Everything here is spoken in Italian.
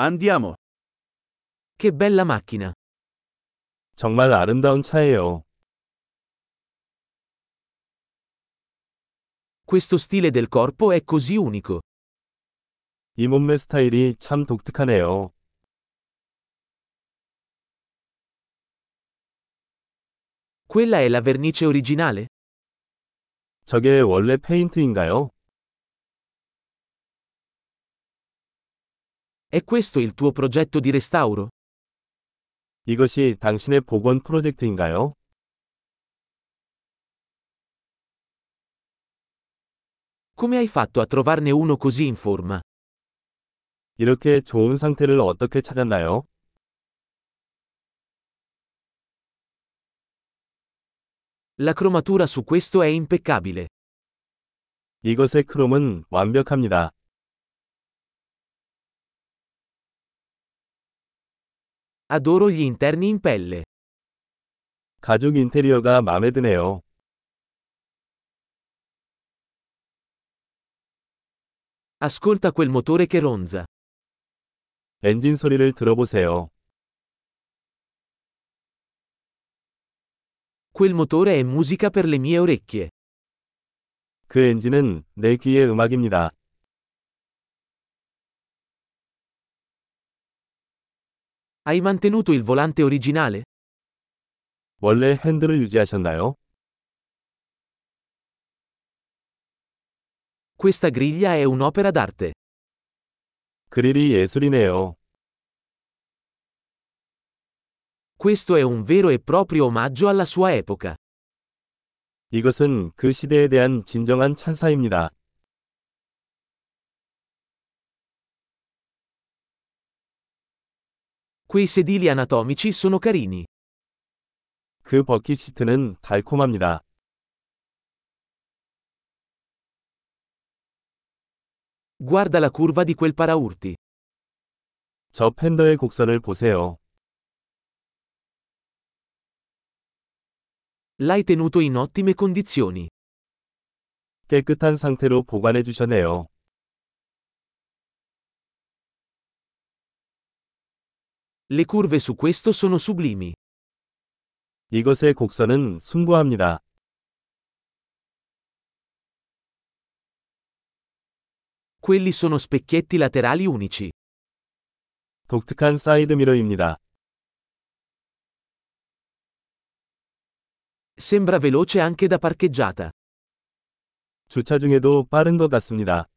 Andiamo. Che bella macchina. 정말 아름다운 차예요. Questo stile del corpo è così unico. 이 몸매 스타일이 참 독특하네요. Quella è la vernice originale? 저게 원래 페인트인가요? È questo il tuo progetto di restauro? 이것이 당신의 복원 프로젝트인가요? Come hai fatto a trovarne uno così in forma? 이렇게 좋은 상태를 어떻게 찾았나요? La cromatura su questo è impeccabile. 이것의 크롬은 완벽합니다. Adoro gli interni in pelle. 가죽 인테리어가 마음에 드네요. Ascolta quel motore che ronza. 엔진 소리를 들어보세요. Quel motore è musica per le mie orecchie. 그 엔진은 내 귀의 음악입니다. Hai mantenuto il volante originale? 원래 핸들을 유지하셨나요? Questa griglia è un'opera d'arte. 그릴이 예술이네요. Questo è un vero e proprio omaggio alla sua epoca. 이것은 그 시대에 대한 진정한 찬사입니다. Quei sedili anatomici sono carini. 그 버킷 시트는 달콤합니다. Guarda la curva di quel paraurti. 저 팬더의 곡선을 보세요. L'hai tenuto in ottime condizioni. 깨끗한 상태로 보관해 주셨네요. Le curve su questo sono sublimi. 이것의 곡선은 숭고합니다. Quelli sono specchietti laterali unici. 독특한 사이드 미러입니다. Sembra veloce anche da parcheggiata. 주차 중에도 빠른 것 같습니다.